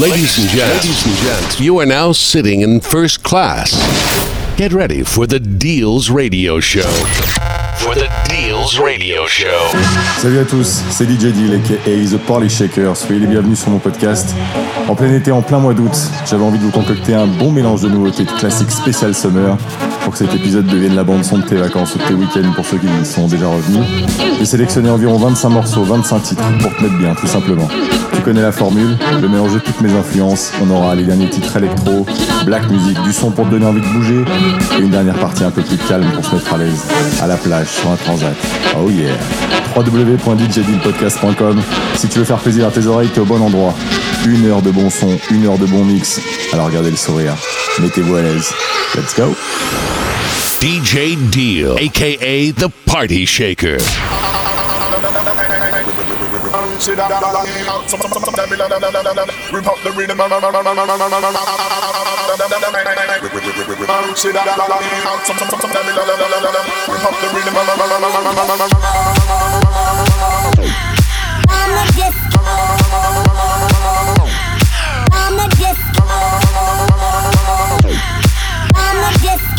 Ladies and gents, ladies and gents, you are now sitting in first class. Get ready for the Deals Radio Show. For the Deals Radio Show. Salut à tous, c'est DJ Deal aka The Parley Shaker. Soyez les bienvenus sur mon podcast. En plein été, en plein mois d'août, j'avais envie de vous concocter un bon mélange de nouveautés de classiques spécial summer pour que cet épisode devienne la bande son de tes vacances ou de tes week-ends pour ceux qui sont déjà revenus. J'ai sélectionné environ 25 morceaux, 25 titres pour te mettre bien, tout simplement. Tu connais la formule, le mélange de toutes mes influences. On aura les derniers titres électro, black music, du son pour te donner envie de bouger et une dernière partie un peu plus calme pour se mettre à l'aise, à la plage, sur un transat. Oh yeah! www.djdealpodcast.com Si tu veux faire plaisir à tes oreilles, t'es au bon endroit. Une heure de bon son, une heure de bon mix. Alors regardez le sourire. Mettez-vous à l'aise. Let's go! DJ Deal, aka the Party Shaker. I'm a.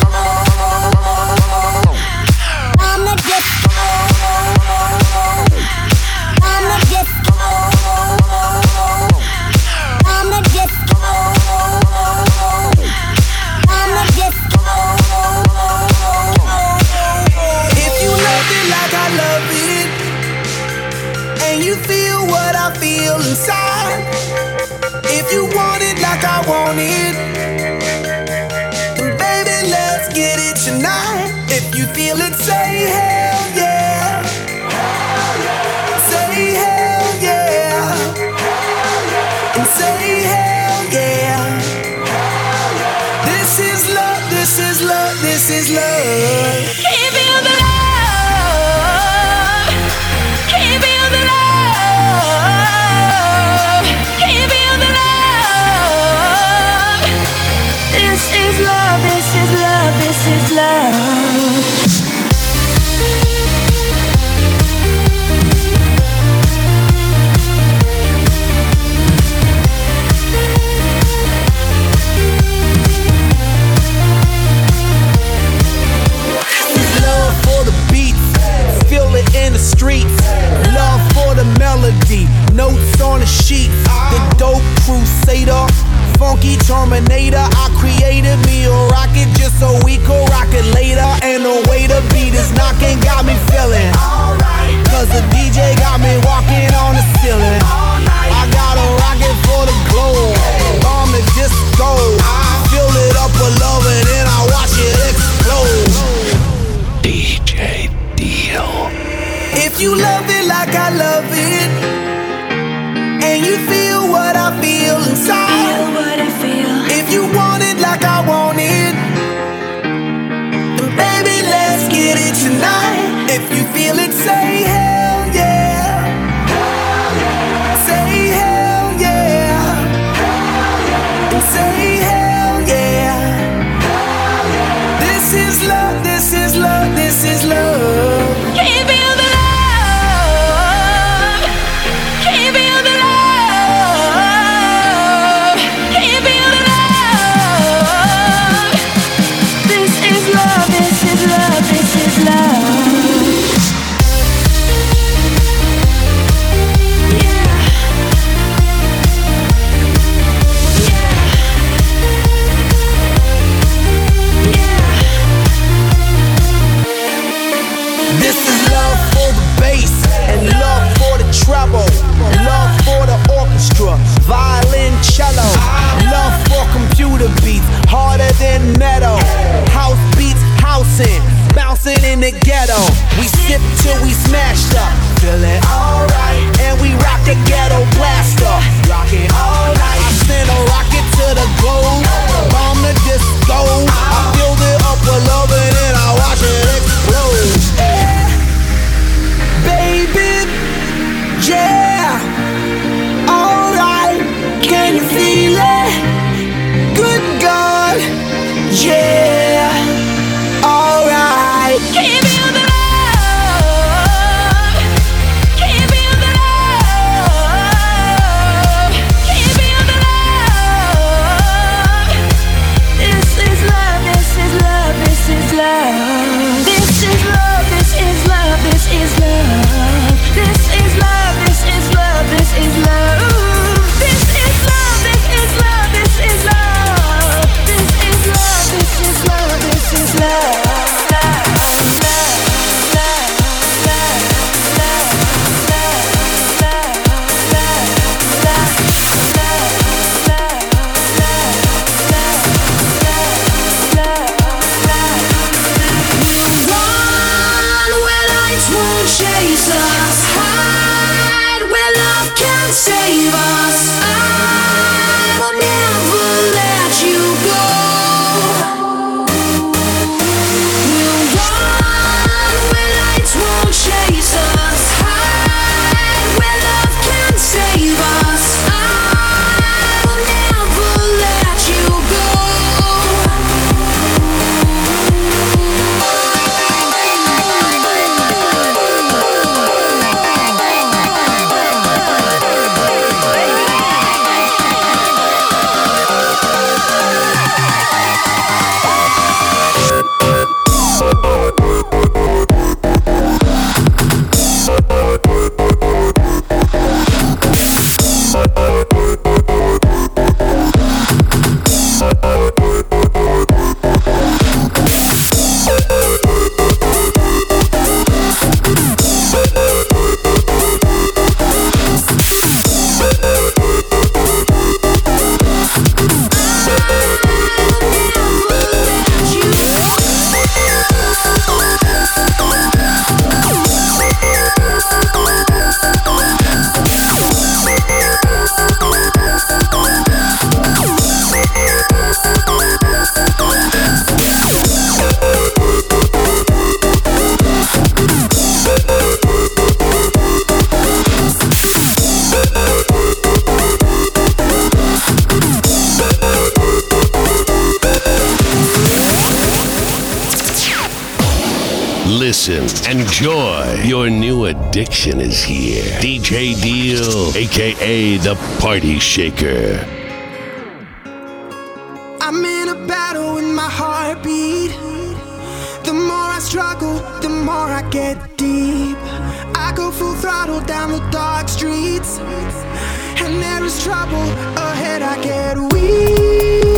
Feel what I feel inside, if you want it like I want it, get it tonight. If you feel it, Party Shaker. I'm in a battle with my heartbeat. The more I struggle, the more I get deep. I go full throttle down the dark streets. And there is trouble ahead, I get weak.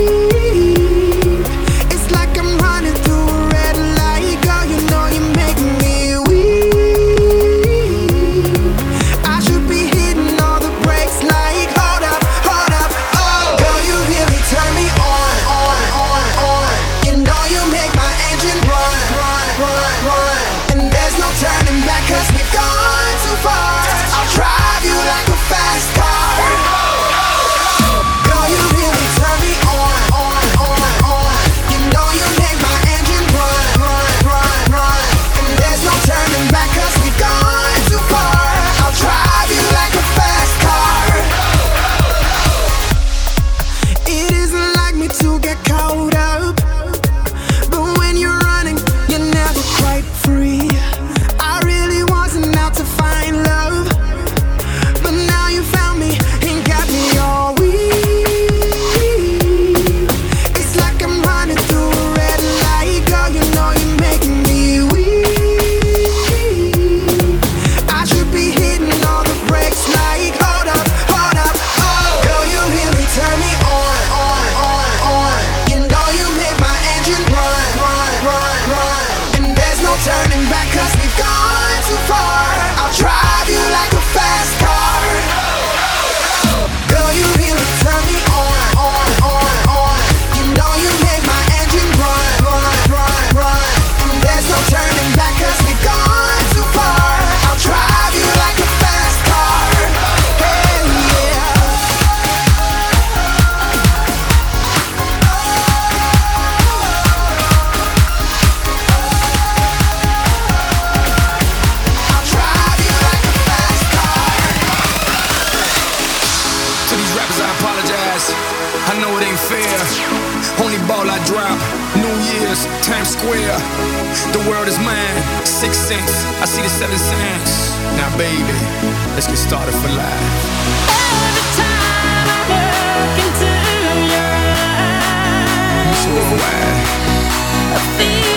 The world is mine. Six cents. I see the seven signs. Now, baby, let's get started for life. Every time I look into your eyes, so I feel.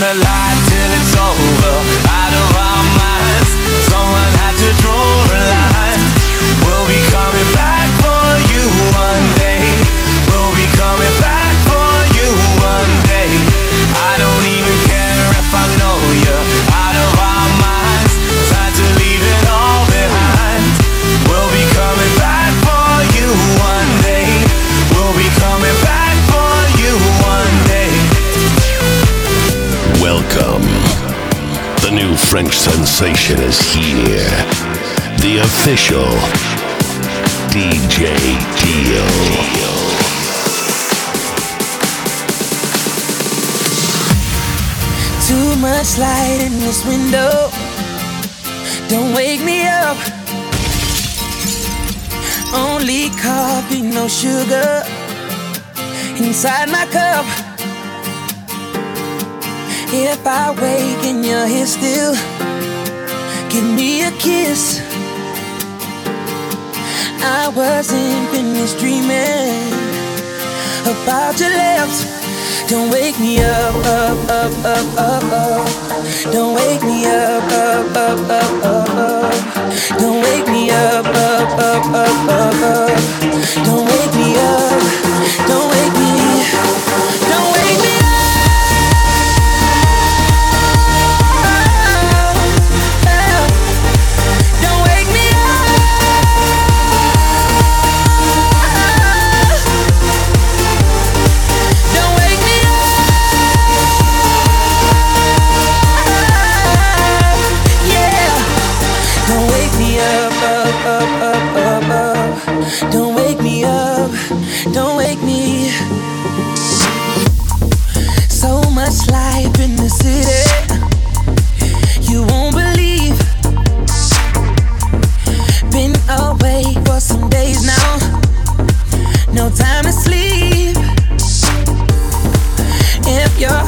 The light till it's over, French sensation is here. The official DJ Deal. Too much light in this window. Don't wake me up. Only coffee, no sugar. Inside my cup. If I wake and you're here still, give me a kiss. I wasn't finished dreaming about your lips. Don't wake me up, up, up, up, up, up. Don't wake me up, up, up, up, up, up. Don't wake me up, up, up, up, up, up. Don't wake me up. Don't wake Don't wake me. So much life in the city. You won't believe. Been away for some days now. No time to sleep. If your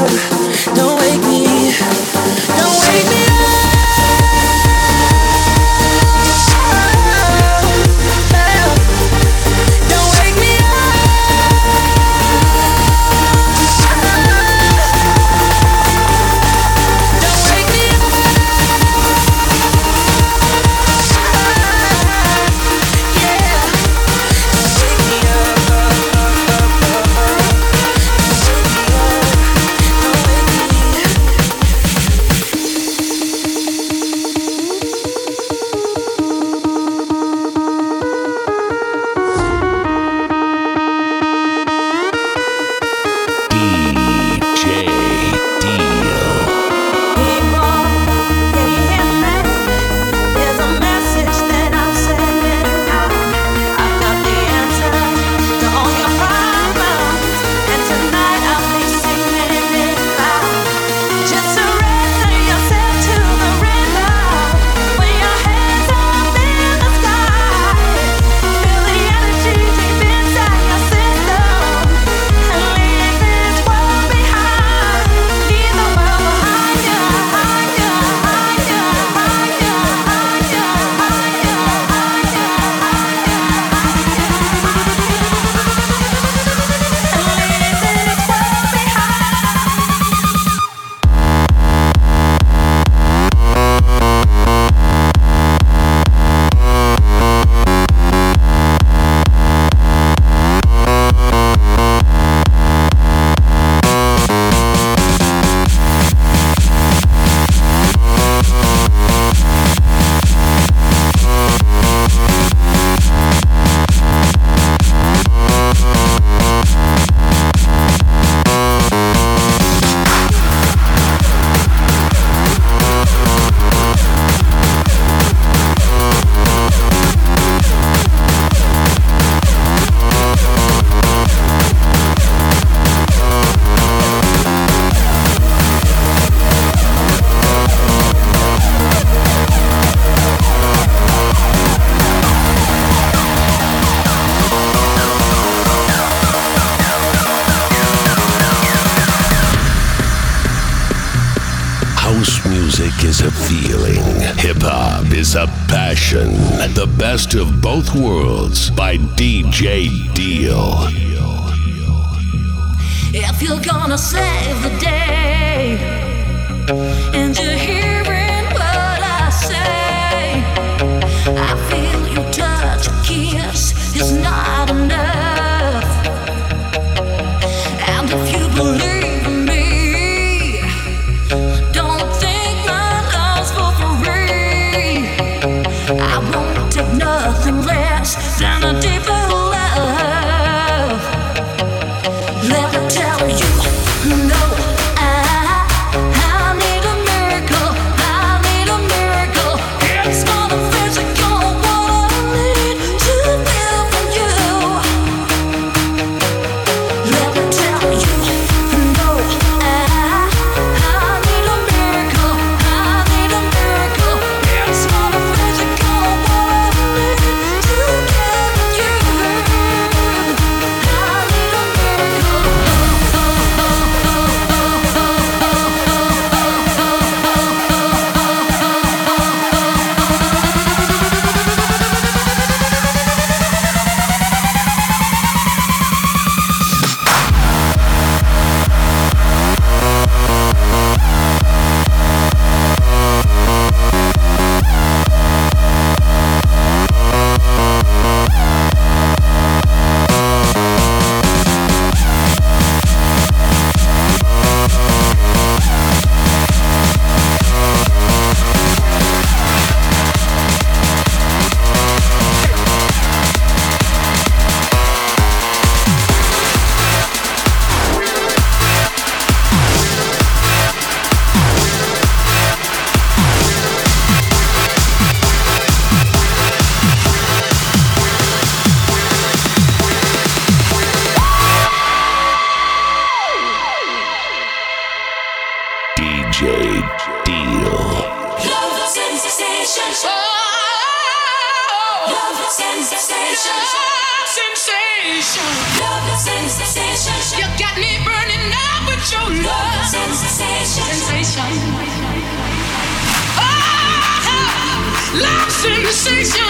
sensation.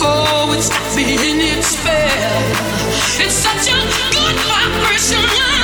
Oh, it's got me in its spell. It's such a good vibration.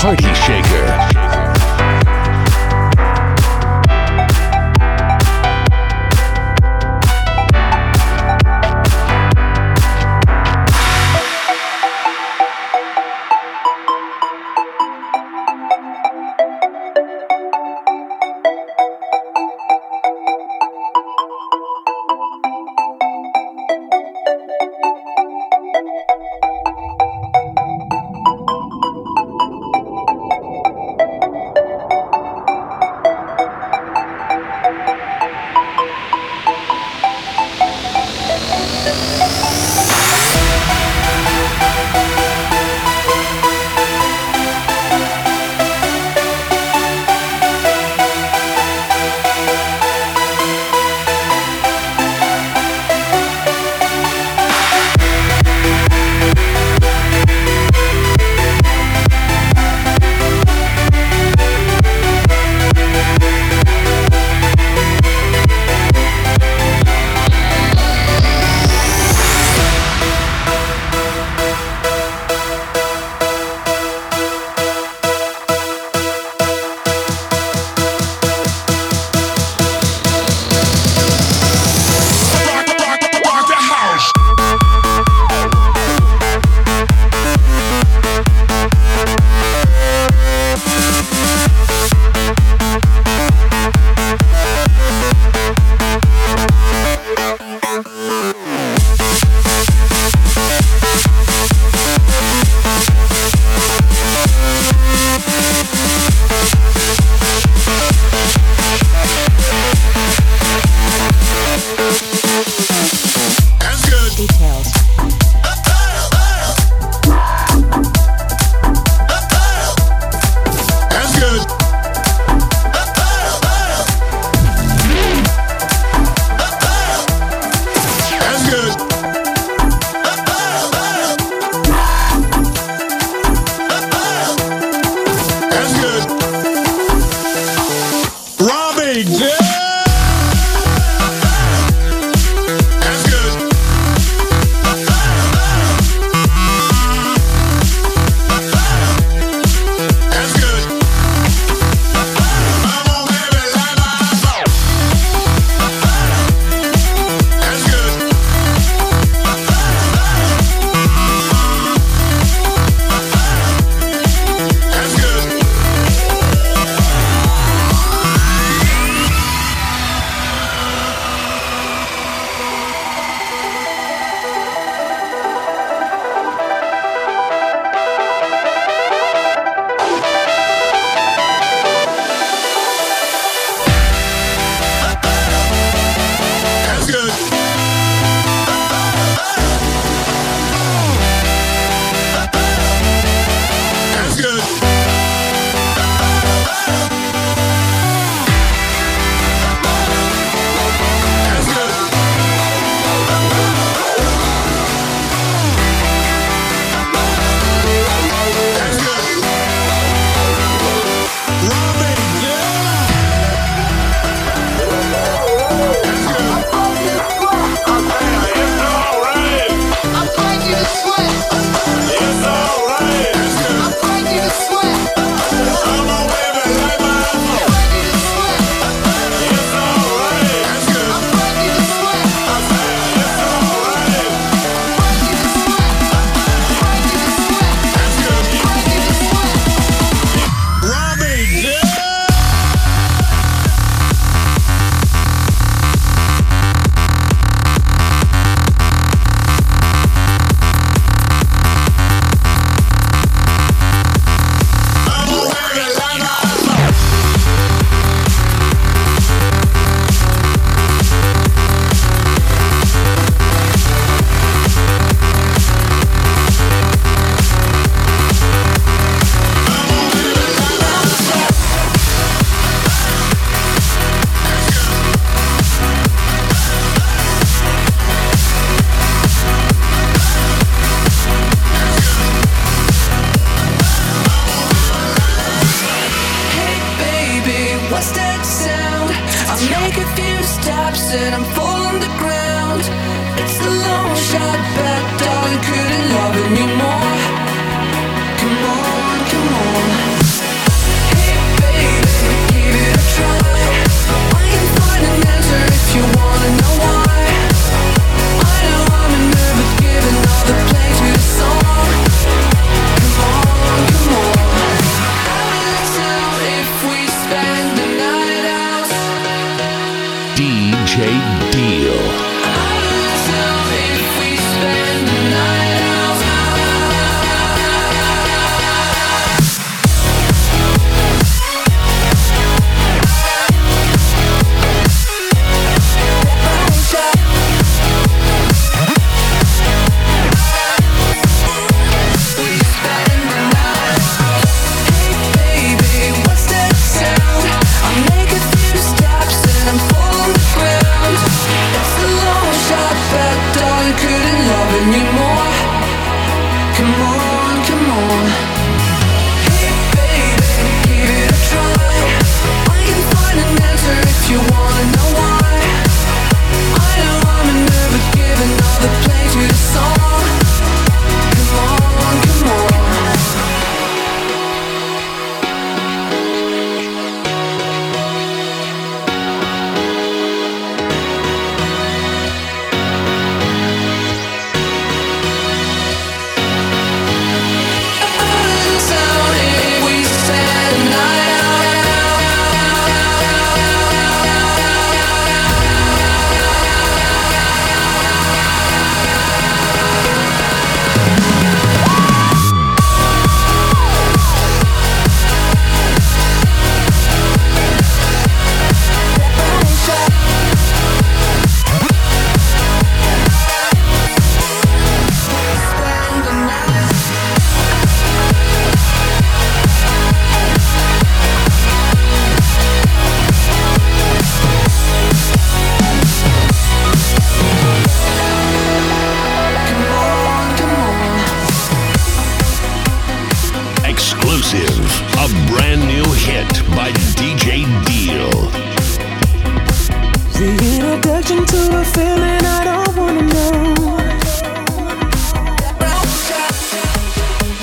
Party Shaker.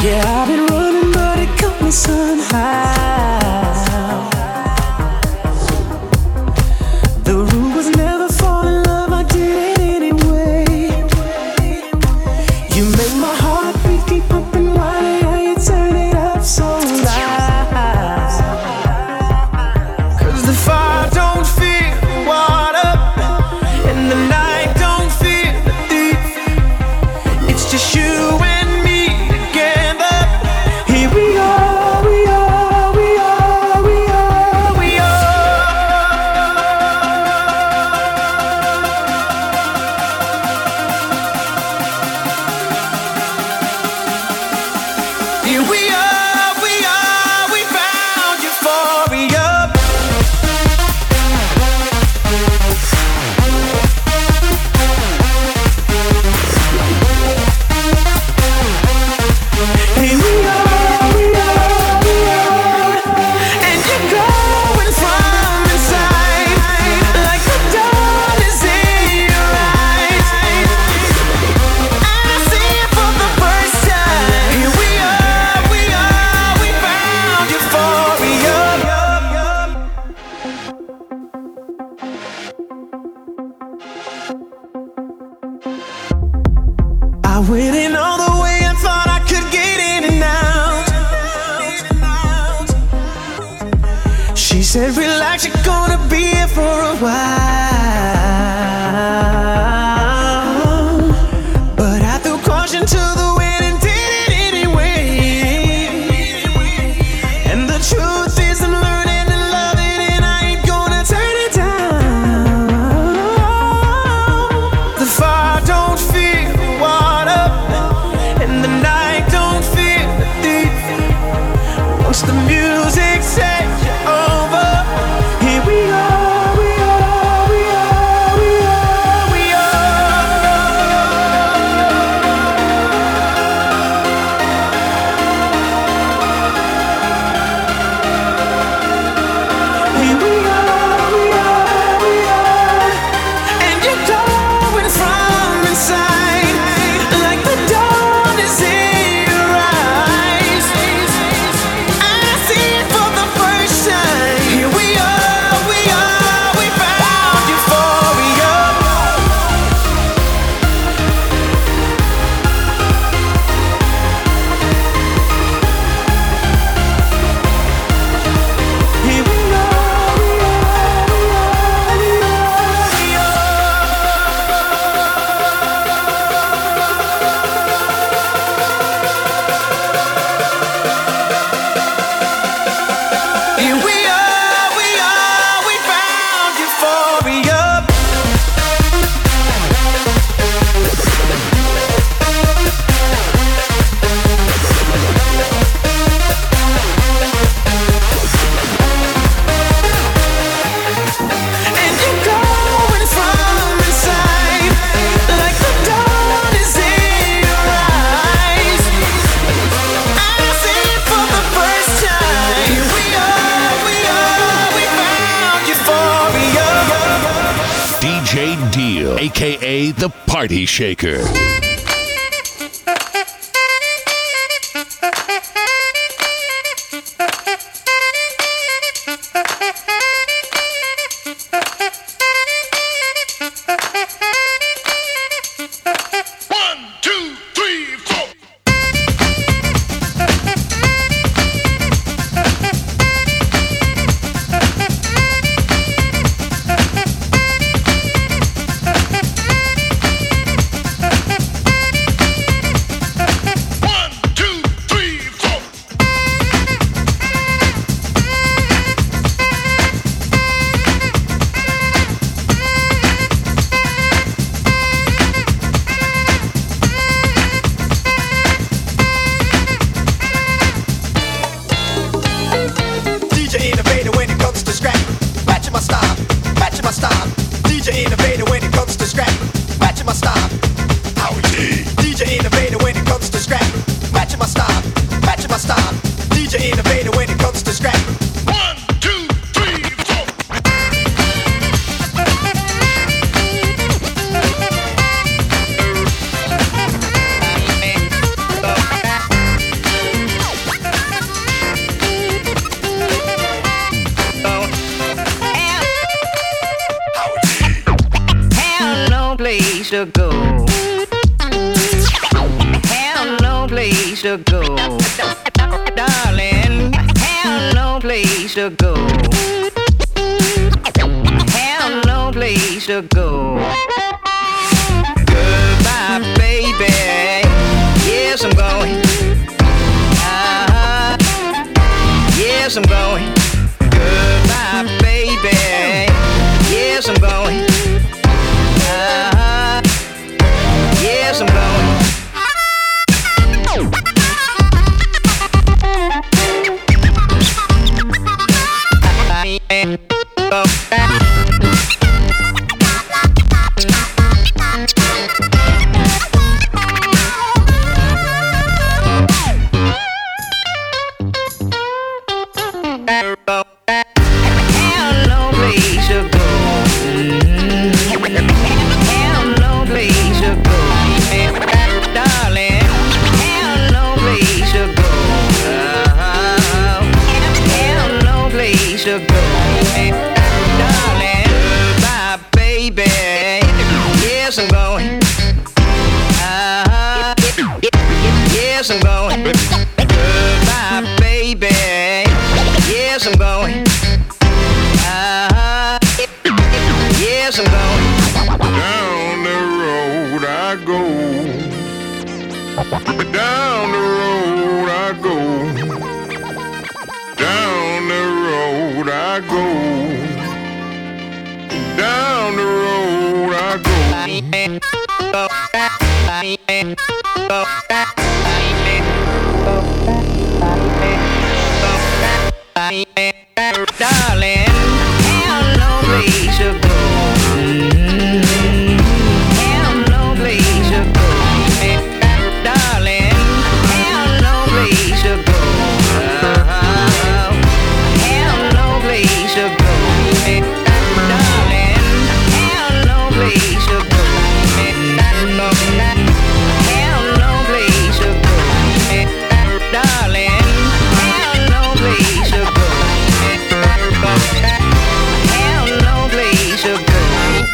Yeah, I've been running, but it got me so high. shaker.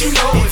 you know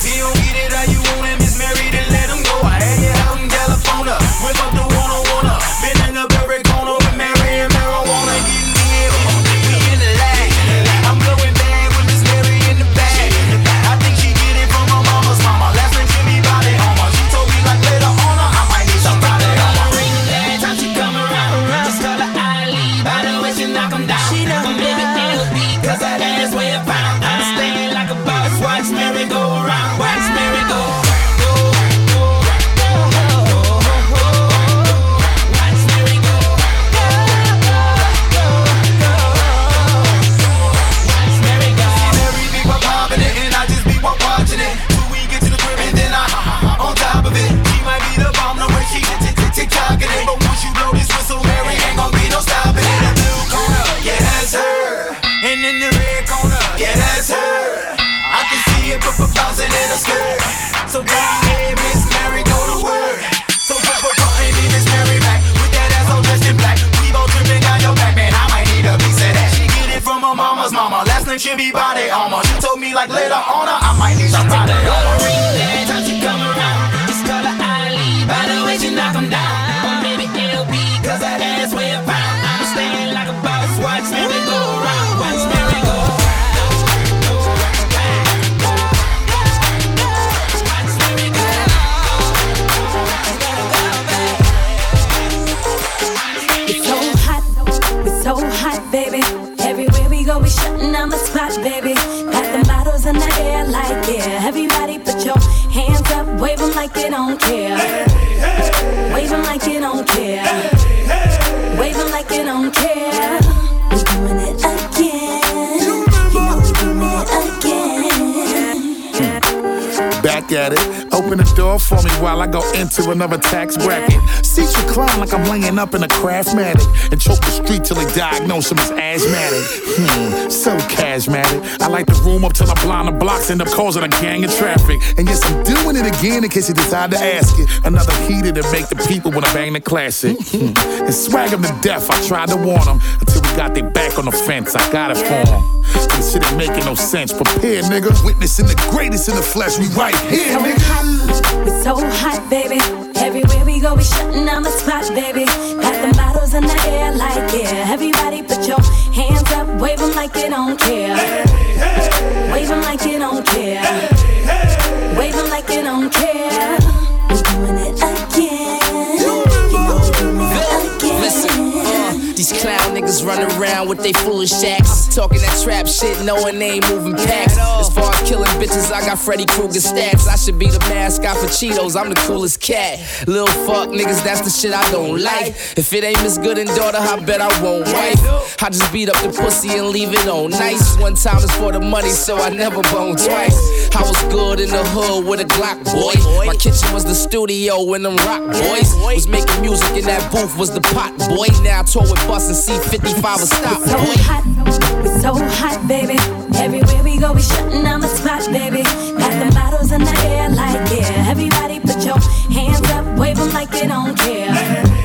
another tax bracket. Seats recline like I'm laying up in a craftmatic. And choke the street till they diagnose him as asthmatic. Hmm, so charismatic. I light the room up till I blind the blocks, end up causing a gang of traffic. And yes, I'm doing it again in case you decide to ask it. Another heater to make the people wanna bang the classic. and swag them to death, I tried to warn them. Until we got their back on the fence, I got it for 'em. This shit ain't making no sense. Prepare, nigga. Witnessing the greatest in the flesh. We right here, nigga. it's so hot, baby. We go, we shutting down the spot, baby. Got the models in the air, like yeah. Everybody, put your hands up, wave 'em like you don't care. Wave 'em like you don't care. Wave 'em like you don't care. We doing it again. You know we doing it again. Listen, uh, these clown niggas running around with they foolish acts. Talking that trap shit, knowing they ain't moving packs. As far as killing bitches, I got Freddy Krueger stats. I should be the mascot for Cheetos, I'm the coolest cat. Little fuck niggas, that's the shit I don't like. If it ain't Miss Good and daughter, I bet I won't wife. I just beat up the pussy and leave it on nice. One time is for the money, so I never bone twice. I was good in the hood with a Glock boy. My kitchen was the studio when them rock boys was making music in that booth was the pot boy. Now I tour with Bus and C55 a stop So hot, it's so hot, baby. Everywhere we go, we shutting down the spot, baby. Got the models in the air, like yeah. Everybody, put your hands up, wave 'em like you don't care.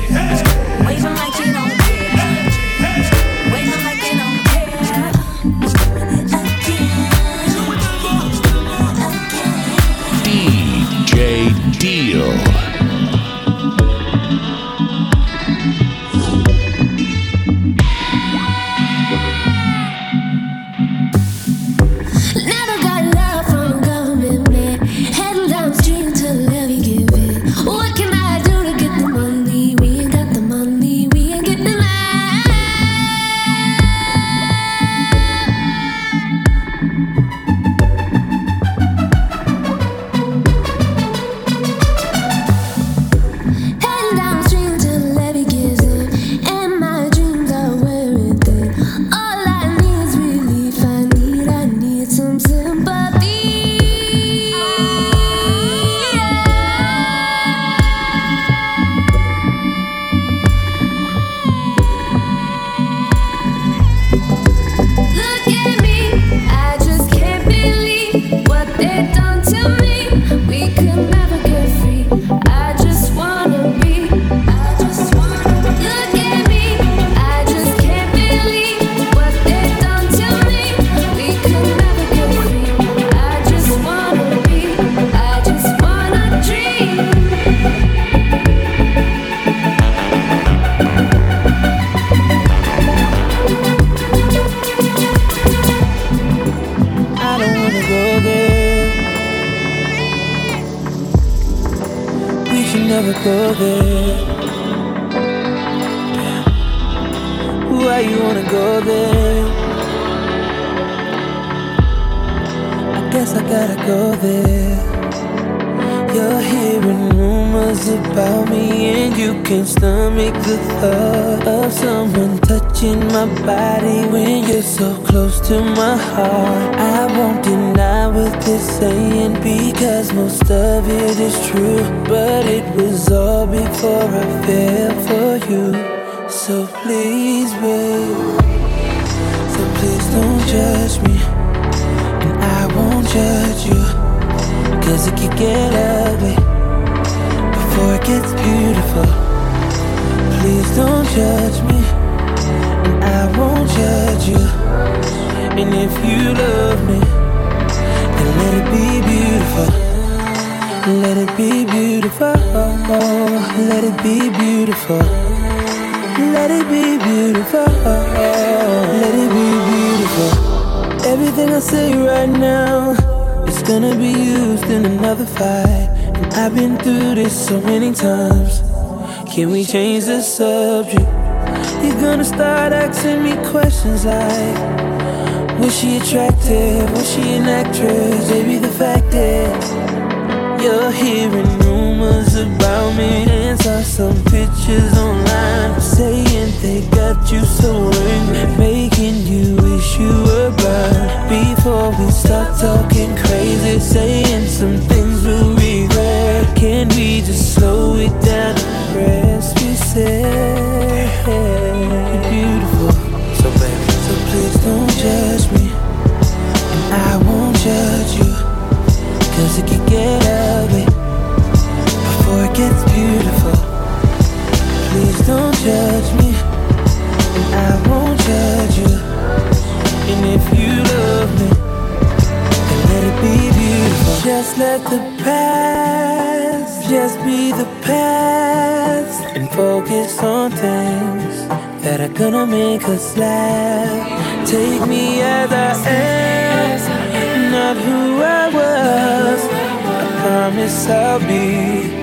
Gonna be used in another fight. And I've been through this so many times. Can we change the subject? You're gonna start asking me questions like Was she attractive? Was she an actress? Maybe the fact is You're hearing rumors about me. And saw some pictures online Saying they got you so angry Making you wish you were blind. Before we start talking crazy Saying some things we'll regret. Can we just slow it down and rest? We said? You're beautiful. So baby, so please don't judge me. And I won't judge you. Cause it can get ugly Before it gets beautiful. Please don't judge me. And I won't judge you. And if you love me Then let it be beautiful. Just let the past Just be the past. And focus on things That are gonna make us laugh. Take me as I am Not who I was. I promise I'll be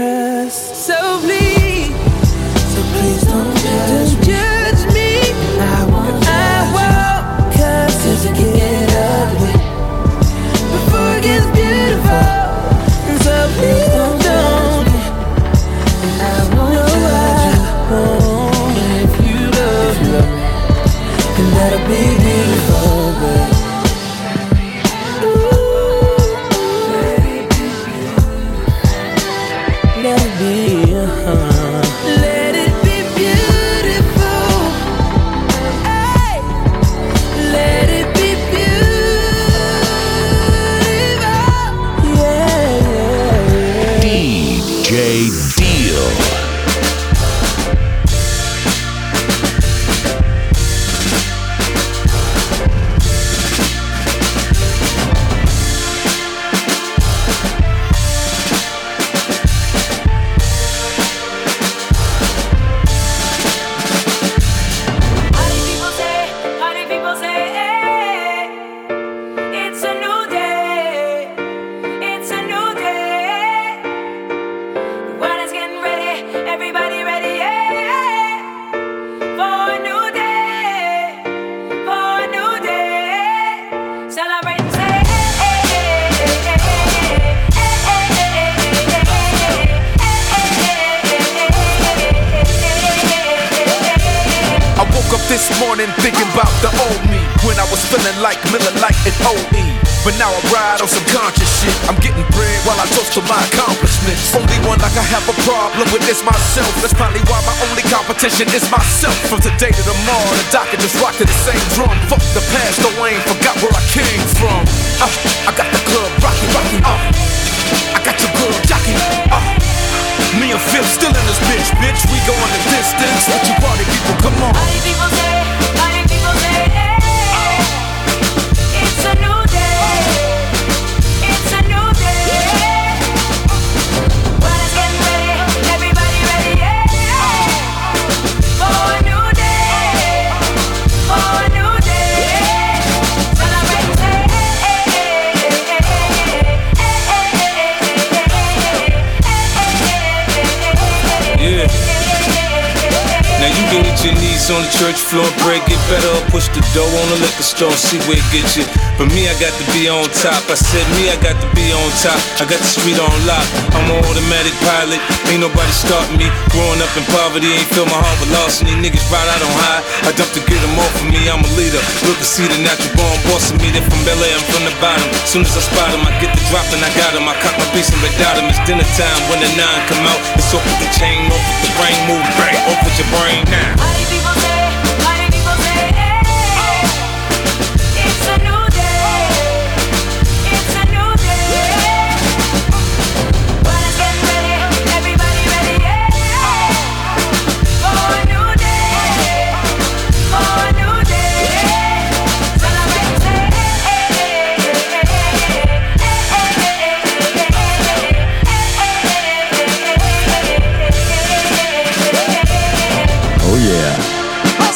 trust So please So please don't judge me. judge me. I won't I won't Cause it can get ugly. Before it gets beautiful And so please don't judge me. And I won't judge you. And if you love me. Then let it be to the same on the church floor, pray, get better, or push the dough on the liquor store, see where it gets you. But me, I got to be on top. I said me, I got to be on top. I got the street on lock. I'm an automatic pilot, ain't nobody starting me. Growing up in poverty, ain't feel my heart with loss, and these niggas ride out on high. I dump to get them off of me, I'm a leader. Look to see the natural born boss of me. They from I'm from the bottom. Soon as I spot them, I get the drop and I got them. I cock my piece and without them. It's dinner time when the nine come out. It's off with the chain, off with the brain, move bang, off with your brain now.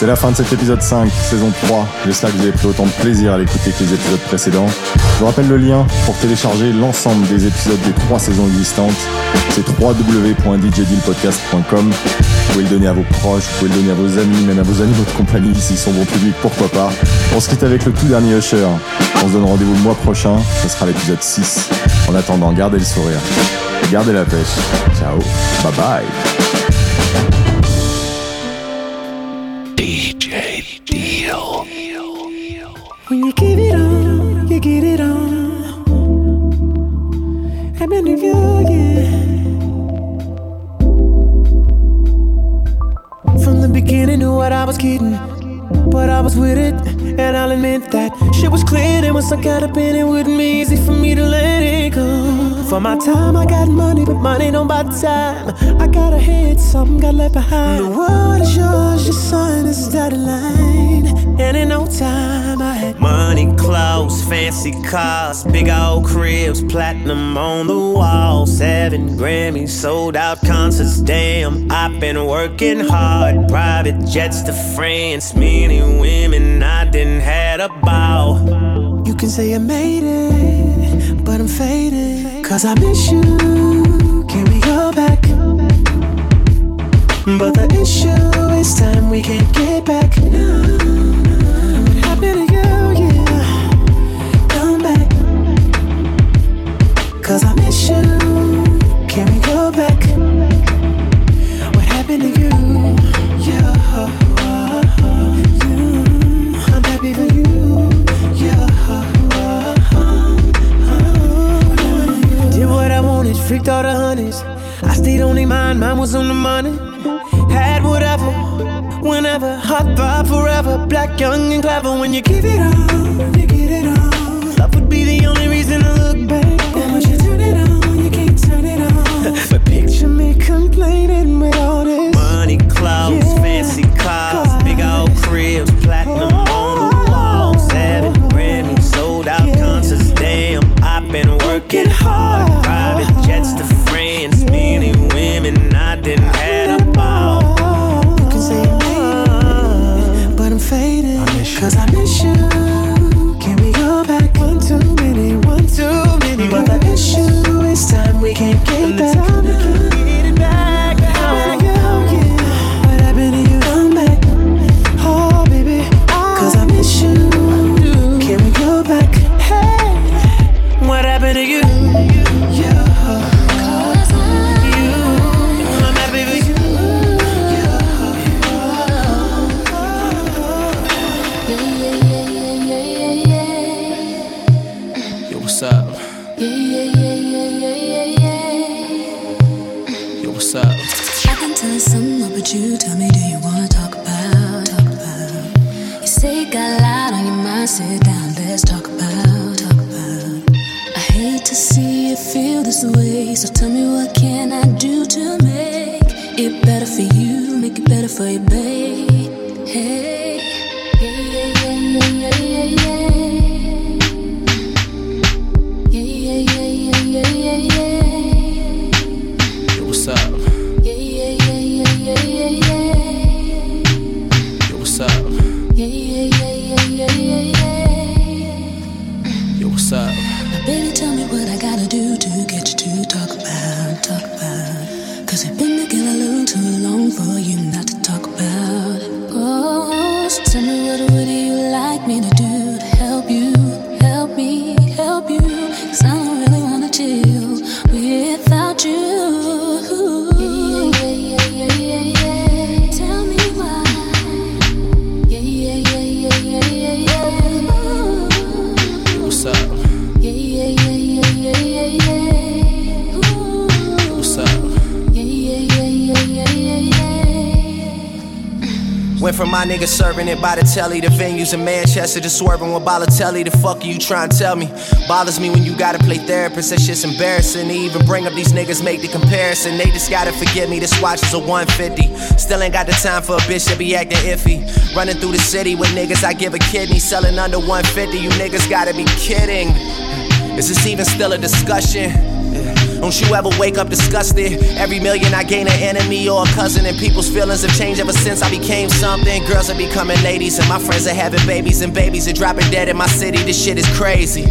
C'est la fin de cet épisode 5, saison 3. J'espère que vous avez pris autant de plaisir à l'écouter que les épisodes précédents. Je vous rappelle le lien pour télécharger l'ensemble des épisodes des trois saisons existantes. C'est www.djdealpodcast.com. Vous pouvez le donner à vos proches, vous pouvez le donner à vos amis, même à vos animaux de compagnie s'ils sont bon public, pourquoi pas. On se quitte avec le tout dernier Usher. On se donne rendez-vous le mois prochain, ce sera l'épisode 6. En attendant, gardez le sourire. Gardez la pêche. Ciao. Bye bye. Beginning, knew what I was getting, but I was with it, and I'll admit that shit was clear. There was some kind of pain, it wouldn't be easy for me to let it go. For my time, I got money, but money don't buy time. I got a head, something got left behind. The world is yours, your son is dotted line, and in no time I had Money, clothes, fancy cars, big old cribs, platinum on the wall, seven Grammys, sold out concerts. Damn, I've been working hard. Private jets to France, many women I didn't had a ball. You can say I made it, but I'm faded. Cause I miss you. Can we go back? But the issue is time we can't get back. No, Cause I miss you. Can we go back? What happened to you? Yeah. I'm happy for you. Yeah. Did what I wanted, freaked all the honeys. I stayed on their mind, mine was on the money. Had whatever, whenever, hot vibe forever. Black, young, and clever. When you give it on, by the telly The venues in Manchester to swerving with Balotelli. The fuck are you trying to tell me? Bothers me when you gotta play therapist. That shit's embarrassing to even bring up these niggas, make the comparison. They just gotta forgive me. This watch is a 150. Still ain't got the time for a bitch that be acting iffy. Running through the city with niggas, I give a kidney. Selling under 150. You niggas gotta be kidding. Is this even still a discussion? Don't you ever wake up disgusted? Every million I gain an enemy or a cousin, and people's feelings have changed ever since I became something. Girls are becoming ladies, and my friends are having babies, and babies are dropping dead in my city. This shit is crazy.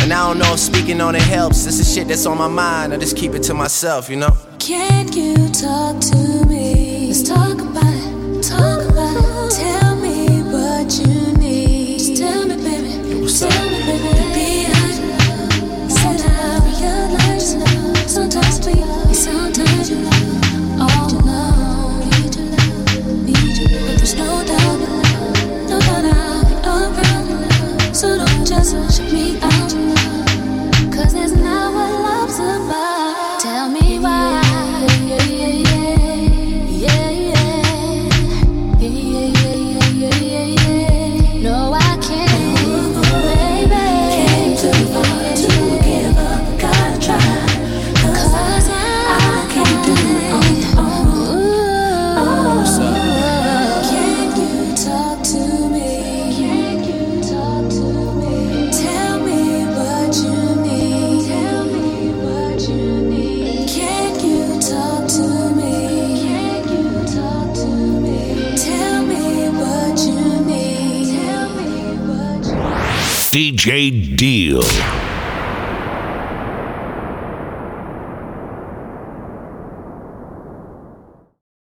And I don't know if speaking on it helps. This is shit that's on my mind. I just keep it to myself, you know? Can you talk to me? Let's talk about it. Talk about it. DJ Deal.